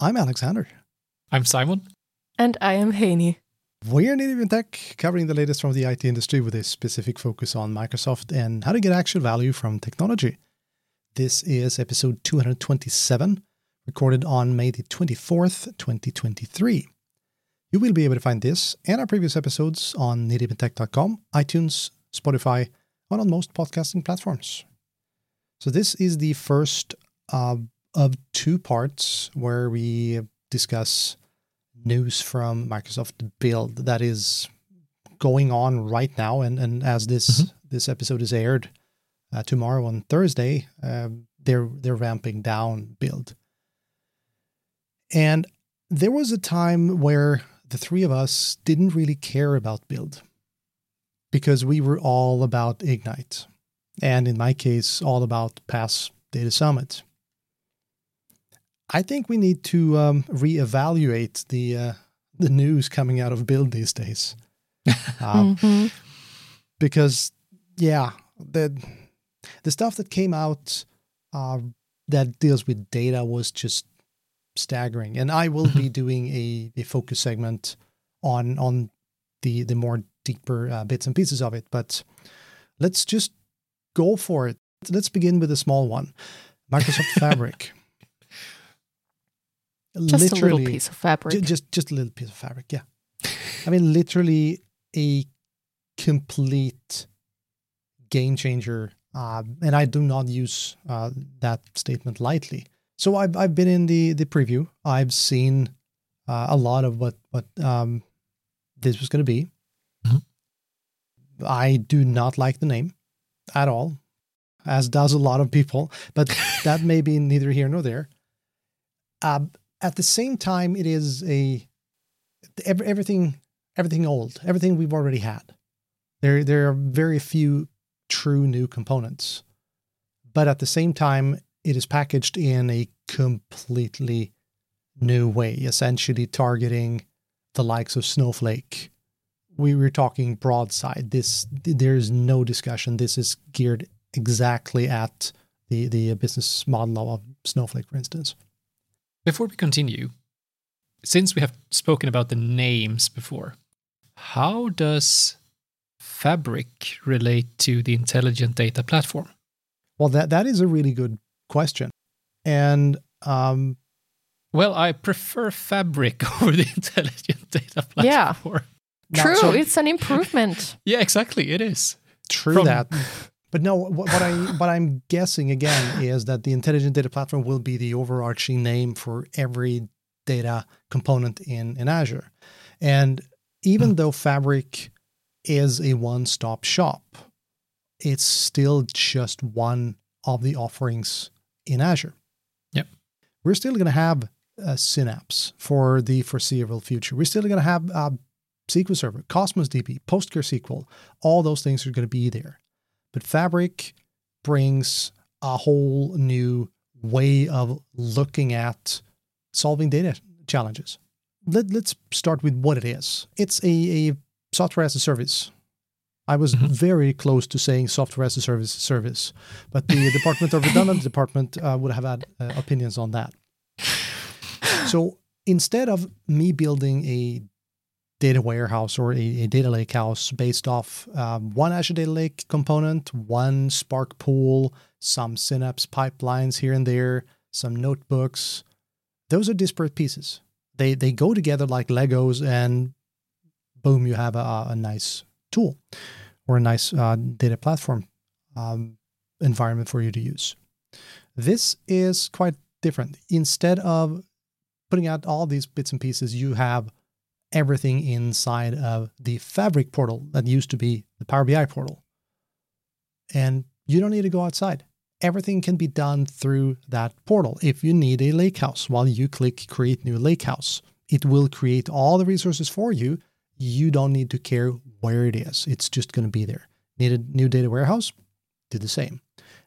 Hello and welcome. I'm Alexander. I'm Simon. And I am Heini. We're Knee Deep in Tech, covering the latest from the IT industry with a specific focus on Microsoft and how to get actual value from technology. This is episode 227, recorded on May the 24th, 2023. You will be able to find this and our previous episodes on kneedeepintech.com, iTunes, Spotify, and on most podcasting platforms. So this is the first uh, of two parts where we discuss news from Microsoft Build that is going on right now, and and as this mm-hmm. this episode is aired uh, tomorrow on Thursday, uh, they're they're ramping down Build, and there was a time where the three of us didn't really care about Build because we were all about Ignite, and in my case, all about Pass Data Summit. I think we need to um, reevaluate the uh, the news coming out of Build these days, um, mm-hmm. because yeah, the the stuff that came out uh, that deals with data was just staggering. And I will be doing a, a focus segment on on the the more deeper uh, bits and pieces of it. But let's just go for it. Let's begin with a small one, Microsoft Fabric. Just literally, a little piece of fabric. J- just just a little piece of fabric. Yeah, I mean, literally a complete game changer. Uh, and I do not use uh, that statement lightly. So I've I've been in the the preview. I've seen uh, a lot of what what um, this was going to be. Mm-hmm. I do not like the name at all, as does a lot of people. But that may be neither here nor there. Uh, at the same time, it is a everything everything old, everything we've already had. There there are very few true new components, but at the same time, it is packaged in a completely new way, essentially targeting the likes of Snowflake. We were talking broadside. This there's no discussion. This is geared exactly at the the business model of Snowflake, for instance. Before we continue, since we have spoken about the names before, how does Fabric relate to the intelligent data platform? Well, that that is a really good question, and um, well, I prefer Fabric over the intelligent data platform. Yeah, true. So, it's an improvement. yeah, exactly. It is true From, that. But no, what, what I what I'm guessing again is that the intelligent data platform will be the overarching name for every data component in in Azure. And even mm. though Fabric is a one-stop shop, it's still just one of the offerings in Azure. Yep. We're still going to have a Synapse for the foreseeable future. We're still going to have uh, SQL Server, Cosmos DB, PostgreSQL. All those things are going to be there. But Fabric brings a whole new way of looking at solving data challenges. Let, us start with what it is. It's a, a software as a service. I was mm-hmm. very close to saying software as a service service, but the Department of Redundant Department uh, would have had uh, opinions on that. So instead of me building a data warehouse or a, a data lake house based off um, one Azure Data Lake component, one Spark pool, some Synapse pipelines here and there, some notebooks. Those are disparate pieces. They they go together like Legos, and boom, you have a, a nice tool or a nice uh, data platform um, environment for you to use. This is quite different. Instead of putting out all these bits and pieces, you have everything inside of the Fabric portal that used to be the Power BI portal. And you don't need to go outside. Everything can be done through that portal. If you need a lakehouse, while you click create new lakehouse, it will create all the resources for you. You don't need to care where it is. It's just going to be there. Need a new data warehouse? Do the same.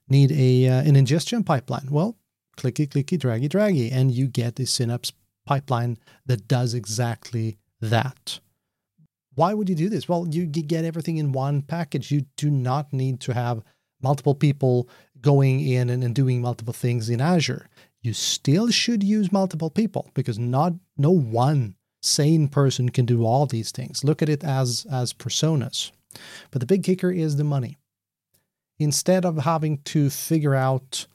Need a uh, an ingestion pipeline? Well, clicky, clicky, draggy, draggy, and you get a Synapse pipeline that does exactly that. Why would you do this? Well, you get everything in one package. You do not need to have multiple people going in and, and doing multiple things in Azure. You still should use multiple people because not no one sane person can do all these things. Look at it as as personas. But the big kicker is the money. Instead of having to figure out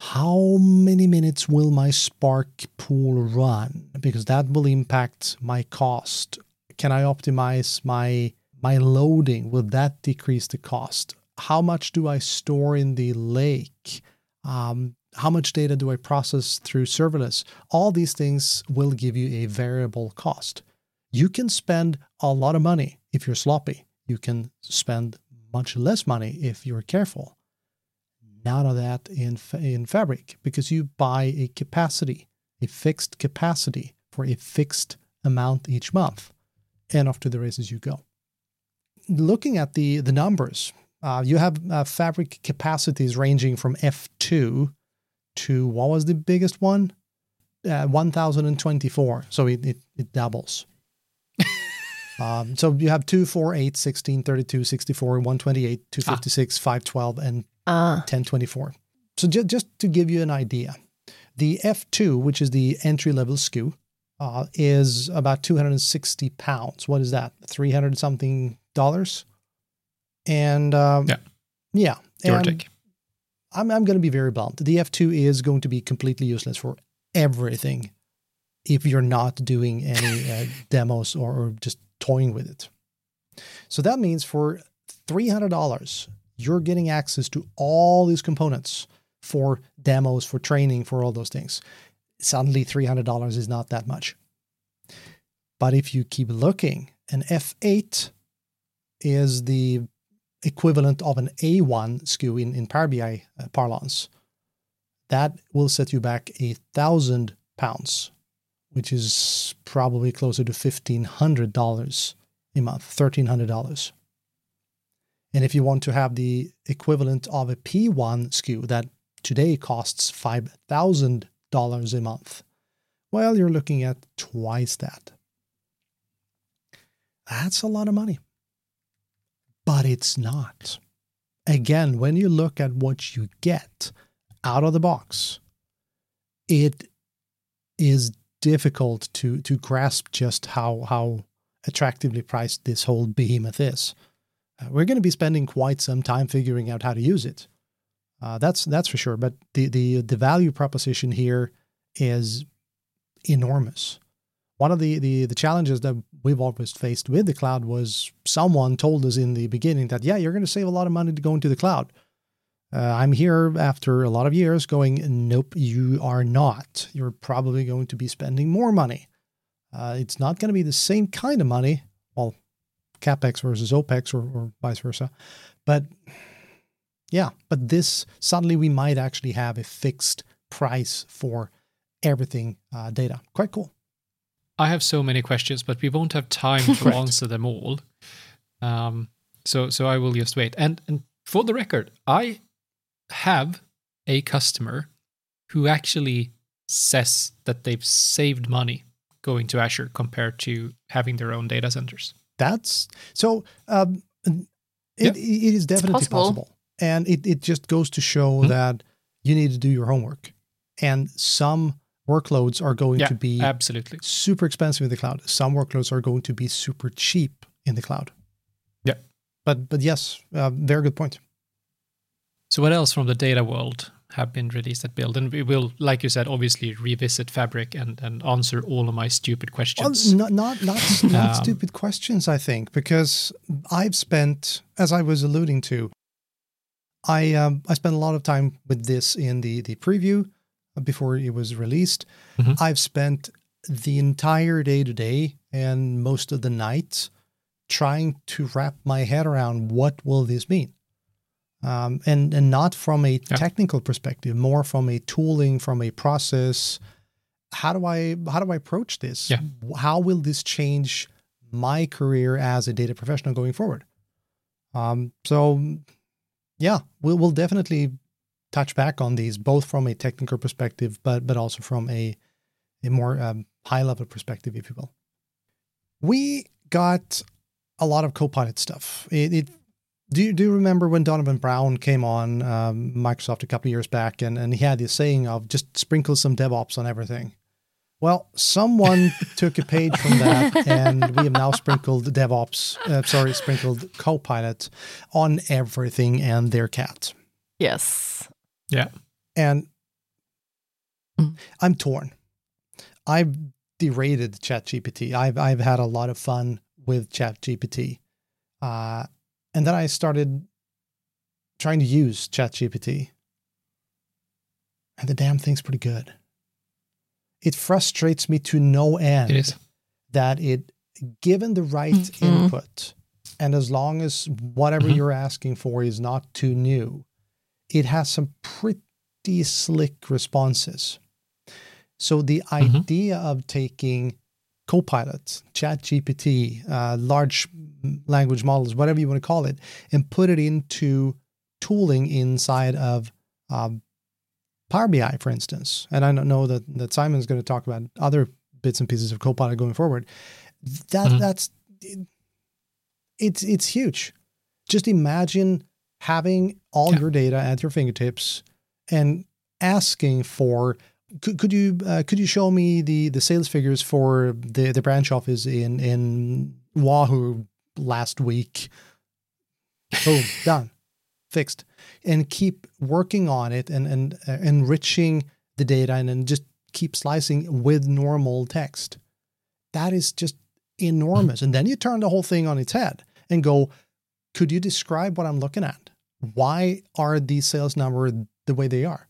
how many minutes will my Spark pool run, because that will impact my cost. Can I optimize my my loading? Will that decrease the cost? How much do I store in the lake? Um, how much data do I process through serverless? All these things will give you a variable cost. You can spend a lot of money if you're sloppy. You can spend much less money if you're careful. None of that in, in Fabric because you buy a capacity, a fixed capacity for a fixed amount each month. And off to the races you go. Looking at the, the numbers, uh, you have uh, Fabric capacities ranging from F2 to what was the biggest one? Uh, 1024. So it, it, it doubles. um, so you have 2, 4, 8, 16, 32, 64, 128, 256, ah. 512, and uh. 1024. So just, just to give you an idea, the F2, which is the entry level SKU, uh, is about 260 pounds. What is that? 300 something dollars? And um, yeah, yeah. And I'm, I'm going to be very blunt. The F2 is going to be completely useless for everything if you're not doing any uh, demos or, or just toying with it. So that means for $300, you're getting access to all these components for demos, for training, for all those things. Suddenly, $300 is not that much. But if you keep looking, an F8 is the equivalent of an A1 SKU in, in Power BI uh, parlance, that will set you back a thousand pounds, which is probably closer to $1,500 a month, $1,300. And if you want to have the equivalent of a P1 SKU that today costs $5,000 a month, well, you're looking at twice that. That's a lot of money but it's not. Again, when you look at what you get out of the box, it is difficult to to grasp just how how attractively priced this whole behemoth is. Uh, we're going to be spending quite some time figuring out how to use it. Uh, that's that's for sure. But the the the value proposition here is enormous one of the, the, the challenges that we've always faced with the cloud was someone told us in the beginning that, yeah, you're going to save a lot of money to go into the cloud. Uh, I'm here after a lot of years going, nope, you are not. You're probably going to be spending more money. Uh, it's not going to be the same kind of money, well, capex versus opex or, or vice versa. But yeah, but this suddenly we might actually have a fixed price for everything uh, data. Quite cool. I have so many questions, but we won't have time to right. answer them all. Um, so so I will just wait. And and for the record, I have a customer who actually says that they've saved money going to Azure compared to having their own data centers. That's so. Um, it, yeah. it is definitely possible. possible. and it it just goes to show mm-hmm. that you need to do your homework. And some workloads are going yeah, to be absolutely super expensive in the cloud. Some workloads are going to be super cheap in the cloud. Yeah, but but yes, uh, very good point. So what else from the data world have been released at Build? And we will, like you said, obviously revisit Fabric and and answer all of my stupid questions. Well, not not not, not um, stupid questions, I think, because I've spent, as I was alluding to, I um, I spent a lot of time with this in the the preview before it was released. Mm-hmm. I've spent the entire day today and most of the night trying to wrap my head around what will this mean. Um, and and not from a yeah. technical perspective, more from a tooling, from a process. How do I how do I approach this? Yeah. How will this change my career as a data professional going forward? Um, so, yeah, we'll we'll definitely touch back on these, both from a technical perspective, but but also from a a more um, high level perspective, if you will. We got a lot of Copilot stuff. It, it do you, do you remember when Donovan Brown came on um, Microsoft a couple of years back and, and he had this saying of just sprinkle some DevOps on everything? Well, someone took a page from that and we have now sprinkled DevOps, uh, sorry, sprinkled Copilot on everything and their cat. Yes. Yeah. And I'm torn. I've derated ChatGPT. I've, I've had a lot of fun with ChatGPT. Uh, and then I started trying to use ChatGPT. And the damn thing's pretty good. It frustrates me to no end It is. that it, given the right Mhm. input, and as long as whatever Mhm. you're asking for is not too new, it has some pretty slick responses. So the Mhm. idea of taking Copilot, ChatGPT, uh, large language models, whatever you want to call it, and put it into tooling inside of um, Power BI, for instance. And I don't know that that Simon's going to talk about other bits and pieces of Copilot going forward. That Mhm. that's it, it's it's huge. Just imagine having all Yeah. your data at your fingertips and asking for could, could you uh, could you show me the the sales figures for the the branch office in in Wahoo last week? Boom, done, fixed, and keep working on it and and uh, enriching the data and then just keep slicing with normal text. That is just enormous. And then you turn the whole thing on its head and go, could you describe what I'm looking at? Why are these sales numbers the way they are?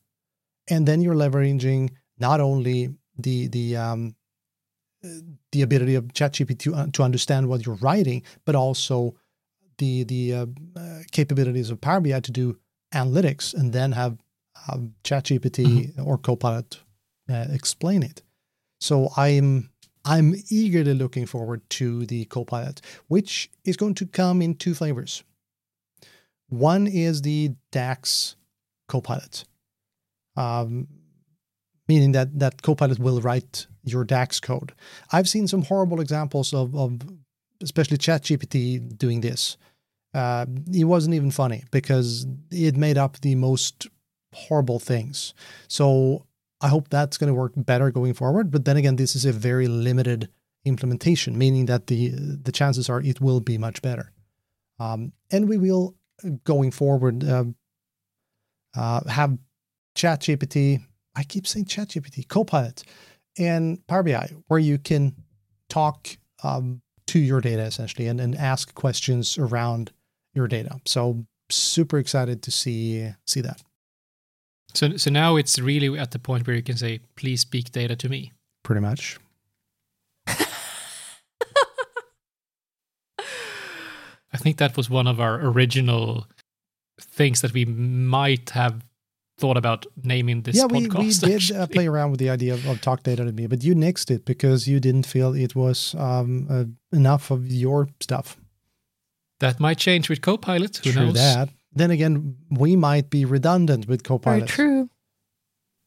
And then you're leveraging not only the the um, the ability of ChatGPT to, uh, to understand what you're writing, but also the the uh, uh, capabilities of Power BI to do analytics, and then have ChatGPT or Copilot uh, explain it. So I'm I'm eagerly looking forward to the Copilot, which is going to come in two flavors. One is the DAX Copilot, um, meaning that that Copilot will write your DAX code. I've seen some horrible examples of, of especially ChatGPT doing this. Uh, it wasn't even funny because it made up the most horrible things. So I hope that's going to work better going forward. But then again, this is a very limited implementation, meaning that the the chances are it will be much better. Um, and we will going forward uh, uh, have ChatGPT. I keep saying ChatGPT, Copilot, and Power BI, where you can talk um, to your data essentially and, and ask questions around your data. So super excited to see see that. So, so now it's really at the point where you can say, please speak data to me. Pretty much. I think that was one of our original things that we might have thought about naming this yeah, we, we did uh, play around with the idea of, of talk data to me, but you nixed it because you didn't feel it was um, uh, enough of your stuff. That might change with Copilot. Who True knows? that. Then again, we might be redundant with Very Copilot. true.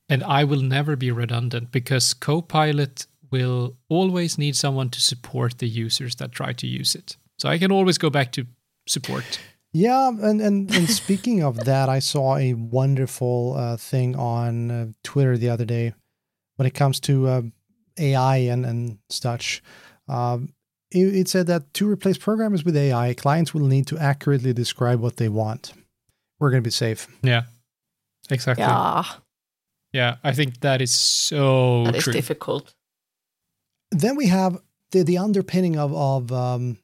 And I will never be redundant because Copilot will always need someone to support the users that try to use it. So I can always go back to support. Yeah, and and, and speaking of that, I saw a wonderful uh, thing on uh, Twitter the other day when it comes to uh, AI and and such. Um, it, it said that to replace programmers with AI, clients will need to accurately describe what they want. We're going to be safe. Yeah, exactly. Yeah, Yeah, I think that is so that is true. difficult. Then we have the the underpinning of of um,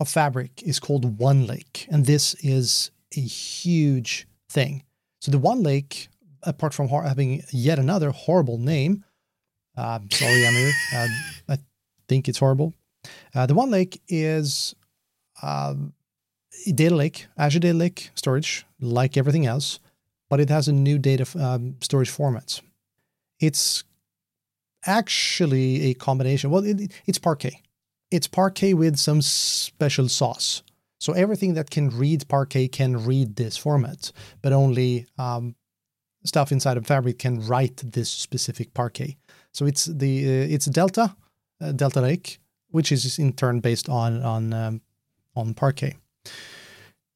of fabric is called One Lake, and this is a huge thing. So the One Lake, apart from having yet another horrible name, uh, sorry, Amir, uh, I think it's horrible. Uh, the One Lake is a data lake, Azure Data Lake storage, like everything else, but it has a new data um, storage format. It's actually a combination. Well, it, it's Parquet. It's Parquet with some special sauce. So everything that can read Parquet can read this format, but only um, stuff inside of Fabric can write this specific Parquet. So it's the uh, it's Delta uh, Delta Lake, which is in turn based on on um, on Parquet.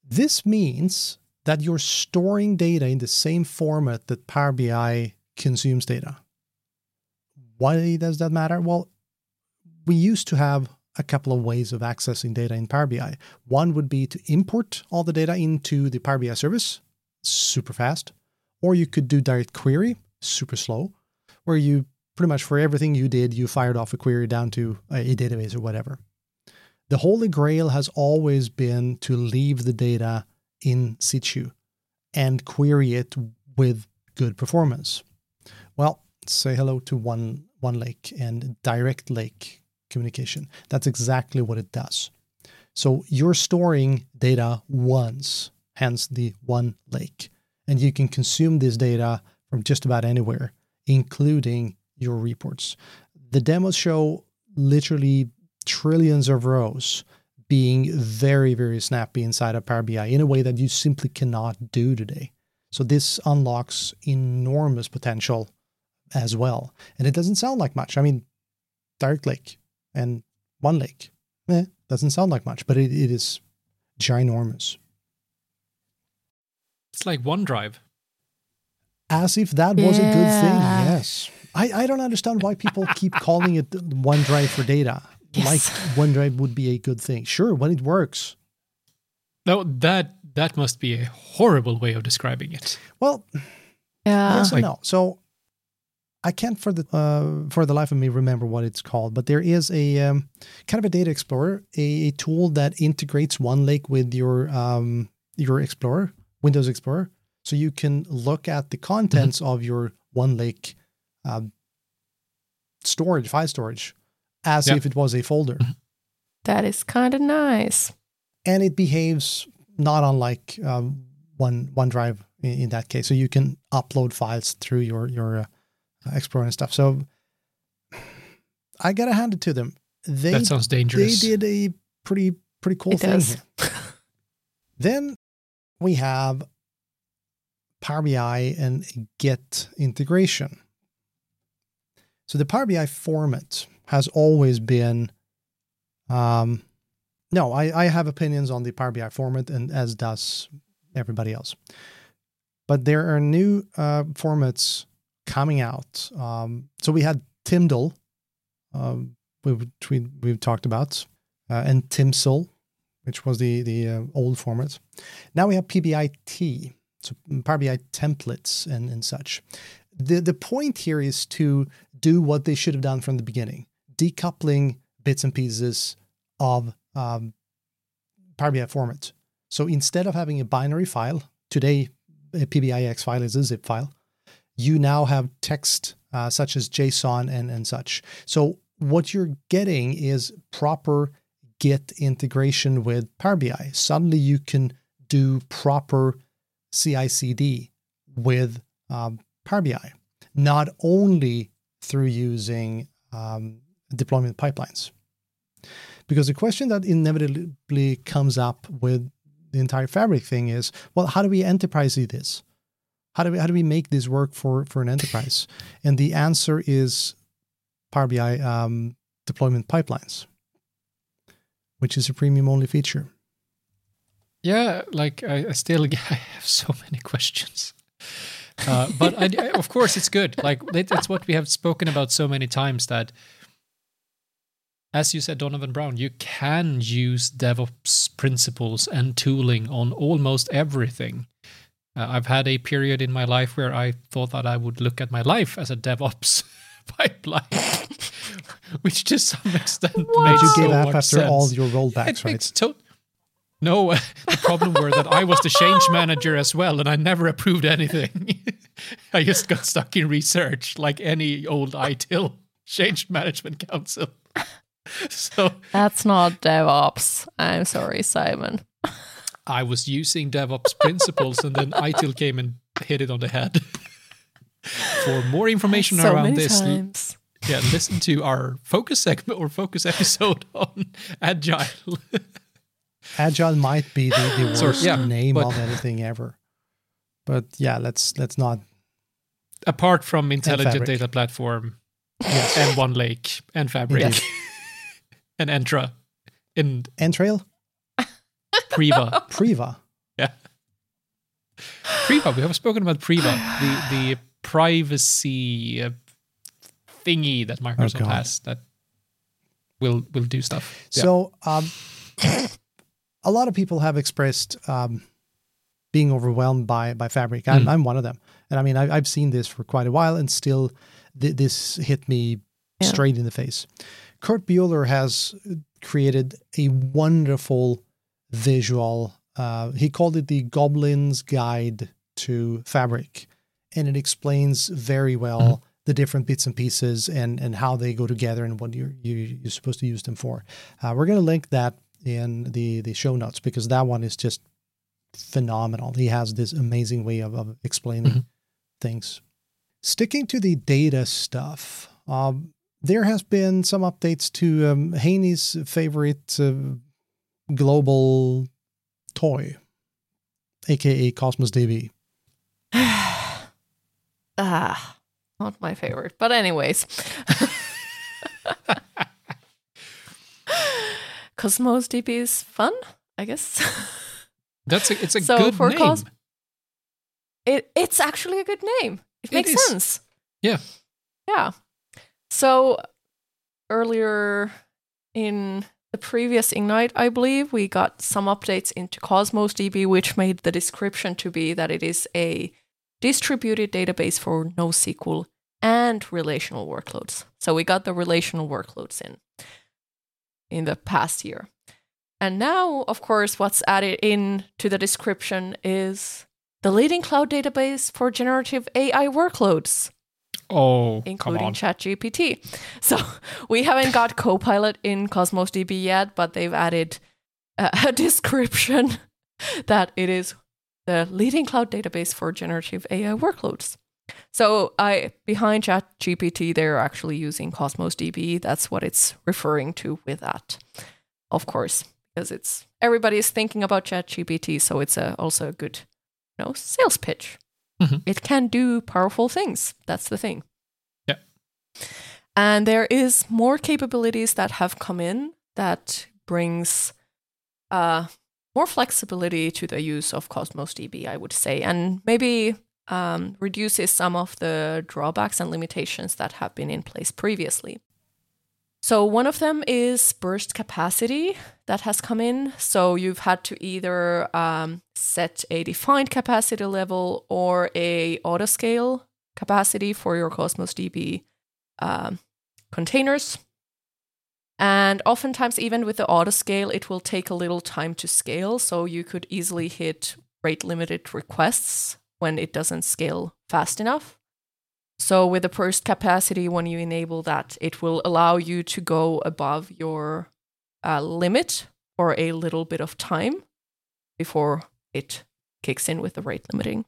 This means that you're storing data in the same format that Power BI consumes data. Why does that matter? Well, we used to have a couple of ways of accessing data in Power BI. One would be to import all the data into the Power BI service, super fast, or you could do direct query, super slow, where you pretty much for everything you did, you fired off a query down to a database or whatever. The holy grail has always been to leave the data in situ and query it with good performance. Well, say hello to one one lake and direct lake communication. That's exactly what it does. So you're storing data once, hence the one lake, and you can consume this data from just about anywhere, including your reports. The demos show literally trillions of rows being very, very snappy inside of Power BI in a way that you simply cannot do today. So this unlocks enormous potential as well. And it doesn't sound like much. I mean, Direct Lake and One Lake, eh, doesn't sound like much, but it, it is ginormous. It's like OneDrive. As if that was a good thing. Yes. I, I don't understand why people keep calling it OneDrive for data. Yes. Like OneDrive would be a good thing. Sure, when it works. No, that that must be a horrible way of describing it. Well, Yeah. yes and Like- no. So I can't for the uh, for the life of me remember what it's called, but there is a um, kind of a data explorer, a, a tool that integrates OneLake with your um, your Explorer, Windows Explorer, so you can look at the contents of your OneLake um, storage, file storage, as Yeah. if it was a folder, That is kind of nice. and it behaves not unlike um, One OneDrive in, in that case. So you can upload files through your your uh, Explorer and stuff. So I gotta hand it to them. They that sounds dangerous. they did a pretty pretty cool It thing does. Then we have Power BI and Git integration. So the Power BI format has always been, um, no, I, I have opinions on the Power BI format, and as does everybody else. But there are new uh, formats coming out. Um, so we had TMDL, um, which we, we've talked about, uh, and TMSL, which was the the uh, old format. Now we have PBIT, so Power BI templates and, and such. The the point here is to do what they should have done from the beginning, decoupling bits and pieces of um, Power BI format. So instead of having a binary file, today a PBIX file is a zip file, you now have text uh, such as JSON and, and such. So what you're getting is proper Git integration with Power BI. Suddenly you can do proper CI/CD with um, Power BI, not only through using um, deployment pipelines. Because the question that inevitably comes up with the entire Fabric thing is, well, how do we enterprise this? How do we how do we make this work for for an enterprise? And the answer is Power BI um, deployment pipelines, which is a premium only feature. Yeah, like I, I still I have so many questions. Uh, but I, of course, it's good. Like that's what we have spoken about so many times that, as you said, Donovan Brown, you can use DevOps principles and tooling on almost everything. Uh, I've had a period in my life where I thought that I would look at my life as a DevOps pipeline, which to some extent made But you so gave up much after sense. all your It rollbacks, right? makes to- no, the problem were that I was the change manager as well, and I never approved anything. I just got stuck in research, like any old ITIL change management council. So That's not DevOps. I'm sorry, Simon. I was using DevOps principles, and then ITIL came and hit it on the head. For more information so around this, times. yeah, listen to our focus segment or focus episode on Agile. Agile might be the, the Sorry, worst yeah, name but- of anything ever. But yeah, let's let's not. Apart from intelligent data platform Yes. and One Lake and Fabric Indeed. and Entra and Entrail, Priva. Priva. yeah. Priva, we have spoken about Priva, the the privacy uh, thingy that Microsoft God. has that will will do stuff. Yeah. So, um, a lot of people have expressed um, being overwhelmed by by Fabric. I'm, Mm. I'm one of them, and I mean I, I've seen this for quite a while, and still th- this hit me Yeah. straight in the face. Kurt Buhler has created a wonderful visual. Uh, he called it the Goblin's Guide to Fabric, and it explains very well Mhm. the different bits and pieces and and how they go together and what you're you, you're supposed to use them for. Uh, we're going to link that in the the show notes because that one is just phenomenal. He has this amazing way of, of explaining Mhm. things. Sticking to the data stuff, um, there has been some updates to um, Heini's favorite uh, global toy, aka Cosmos DB. ah, not my favorite. But anyways. Cosmos DB is fun, I guess. That's a, it's a So good for name. Cos- it it's actually a good name. It It makes is. sense. Yeah. Yeah. So earlier in the previous Ignite, I believe, we got some updates into Cosmos DB, which made the description to be that it is a distributed database for NoSQL and relational workloads. So we got the relational workloads in in the past year. And now, of course, what's added in to the description is the leading cloud database for generative AI workloads oh, including. ChatGPT. So we haven't got Copilot in Cosmos DB yet, but they've added a, a description that it is the leading cloud database for generative AI workloads. So I behind ChatGPT, they're actually using Cosmos DB. That's what it's referring to with that, of course, because it's everybody's thinking about ChatGPT, so it's a, also a good, you know, sales pitch. Mhm. It can do powerful things. That's the thing. Yeah. And there is more capabilities that have come in that brings uh, more flexibility to the use of Cosmos DB, I would say, and maybe um, reduces some of the drawbacks and limitations that have been in place previously. So, one of them is burst capacity that has come in. So, you've had to either um, set a defined capacity level or a autoscale capacity for your Cosmos DB um, containers. And oftentimes, even with the autoscale, it will take a little time to scale. So, you could easily hit rate limited requests when it doesn't scale fast enough. So with the burst capacity, when you enable that, it will allow you to go above your uh, limit for a little bit of time before it kicks in with the rate limiting.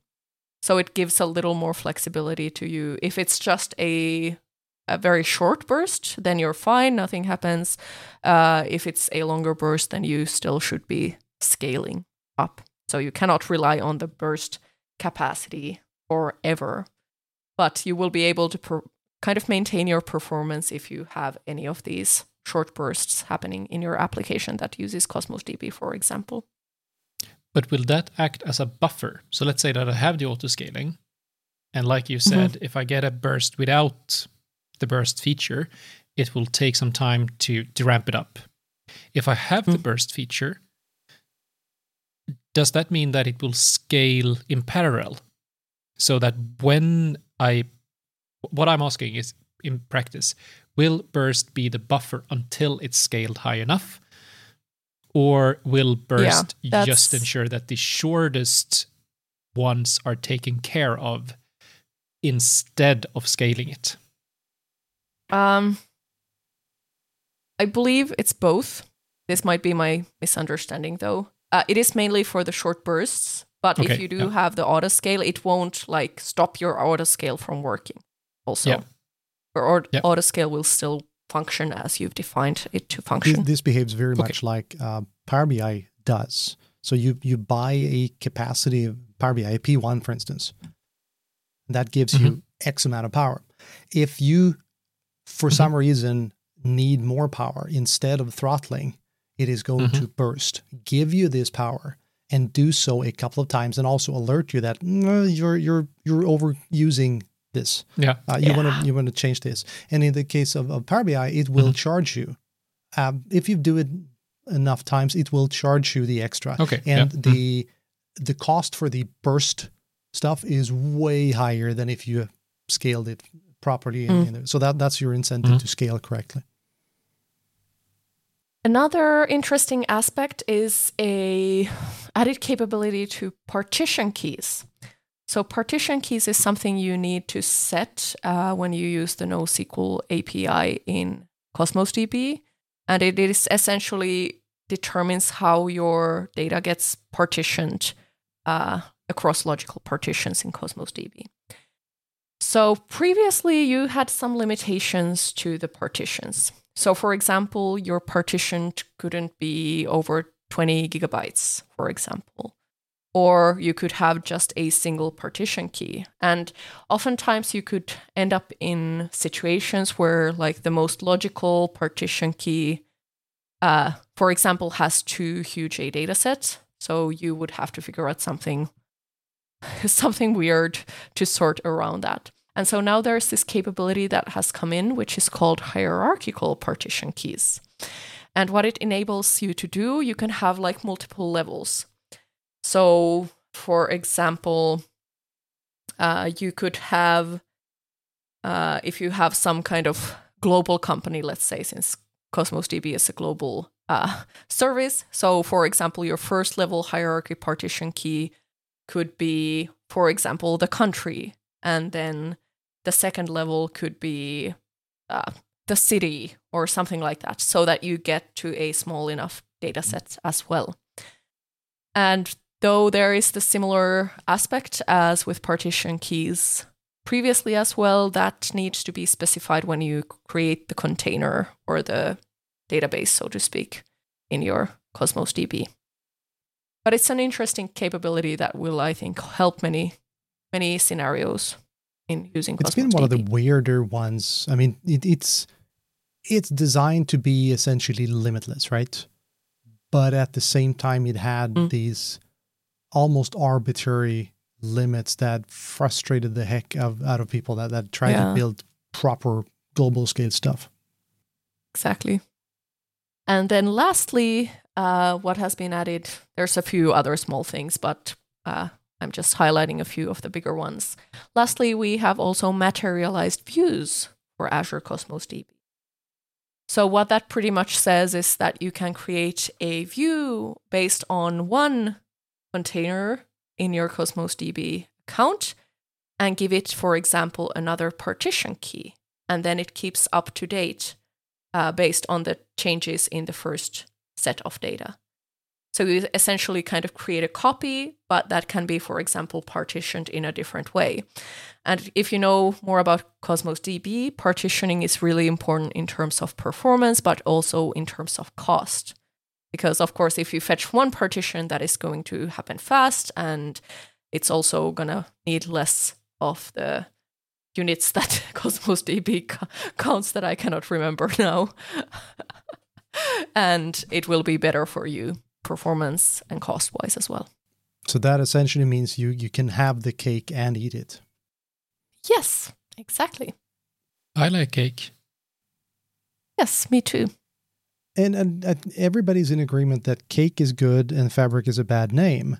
So it gives a little more flexibility to you. If it's just a a very short burst, then you're fine, nothing happens. Uh, if it's a longer burst, then you still should be scaling up. So you cannot rely on the burst capacity forever but you will be able to per- kind of maintain your performance if you have any of these short bursts happening in your application that uses Cosmos DB, for example. But will that act as a buffer? So let's say that I have the auto scaling, and like you said, if I get a burst without the burst feature, it will take some time to, to ramp it up. If I have the Mm. burst feature, does that mean that it will scale in parallel? So that when I, what I'm asking is in practice, will burst be the buffer until it's scaled high enough? Or will burst that's- just ensure that the shortest ones are taken care of instead of scaling it? Um, I believe it's both. This might be my misunderstanding, though. Uh, it is mainly for the short bursts, but Okay, if you do yeah. have the auto scale, it won't like stop your auto scale from working. Also, Yeah. your auto Yeah. auto scale will still function as you've defined it to function. this behaves very Okay. much like uh, Power BI does. So you you buy a capacity of Power BI, a P1, for instance. That gives you X amount of power. If you, for Mhm. some reason, need more power instead of throttling, it is going Mhm. to burst, give you this power, and do so a couple of times and also alert you that "Mm, you're you're you're overusing this. Yeah. Uh, you want to you want to change this. And in the case of, of Power BI, it will Mhm. charge you. Um, if you do it enough times, it will charge you the extra. Okay. And yeah. the the cost for the burst stuff is way higher than if you scaled it properly. Mm. And, and so that that's your incentive Mhm. to scale correctly. Another interesting aspect is a added capability to partition keys. So partition keys is something you need to set uh, when you use the NoSQL API in Cosmos DB, and it is essentially determines how your data gets partitioned uh, across logical partitions in Cosmos DB. So previously, you had some limitations to the partitions. So, for example, your partition couldn't be over 20 gigabytes, for example. Or you could have just a single partition key. And oftentimes you could end up in situations where, like, the most logical partition key, uh, for example, has two huge a data sets. So you would have to figure out something something weird to sort around that. And so now there's this capability that has come in, which is called hierarchical partition keys. And what it enables you to do, you can have like multiple levels. So, for example, uh, you could have, uh, if you have some kind of global company, let's say, since Cosmos DB is a global uh, service. So, for example, your first level hierarchy partition key could be, for example, the country, and then the second level could be uh, the city or something like that, so that you get to a small enough data mm. set as well. And though there is the similar aspect as with partition keys previously as well, that needs to be specified when you create the container or the database, so to speak, in your Cosmos DB. But it's an interesting capability that will, I think, help many, many scenarios in using It's Cosmos been one of the weirder ones. I mean, it, it's it's designed to be essentially limitless, right? But at the same time, it had Mm. these almost arbitrary limits that frustrated the heck of, out of people that, that tried Yeah. to build proper global scale stuff. Exactly. And then lastly, uh, what has been added, there's a few other small things, but uh, I'm just highlighting a few of the bigger ones. Lastly, we have also materialized views for Azure Cosmos DB. So, what that pretty much says is that you can create a view based on one container in your Cosmos DB account and give it, for example, another partition key. And then it keeps up to date uh, based on the changes in the first set of data. So you essentially kind of create a copy, but that can be, for example, partitioned in a different way. And if you know more about Cosmos DB, partitioning is really important in terms of performance, but also in terms of cost. Because, of course, if you fetch one partition, that is going to happen fast, and it's also going to need less of the units that Cosmos DB counts that I cannot remember now. and it will be better for you performance and cost wise as well. So that essentially means you you can have the cake and eat it. Yes, exactly. I like cake. Yes, me too. And, and uh, everybody's in agreement that cake is good and fabric is a bad name.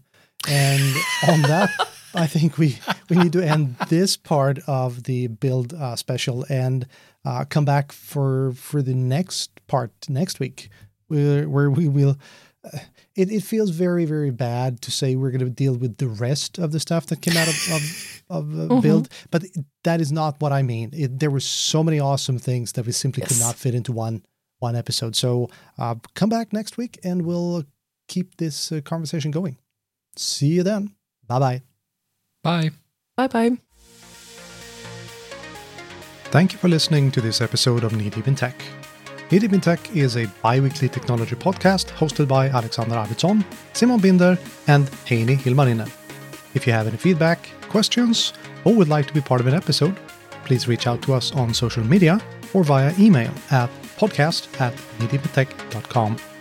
And on that, I think we we need to end this part of the build uh, special and uh, come back for for the next part next week, where where we will. Uh, it, it feels very very bad to say we're going to deal with the rest of the stuff that came out of of, of uh, Mhm. build, but that is not what I mean. It, there were so many awesome things that we simply could not fit into one one episode. So uh, come back next week and we'll keep this uh, conversation going. See you then. Bye bye. Bye. Bye bye. Thank you for listening to this episode of Knee Deep in Tech. Deep Tech is a bi weekly technology podcast hosted by Alexander Arvidsson, Simon Binder, and Heini Hilmarinen. If you have any feedback, questions, or would like to be part of an episode, please reach out to us on social media or via email at podcast at kneedeepintech.com.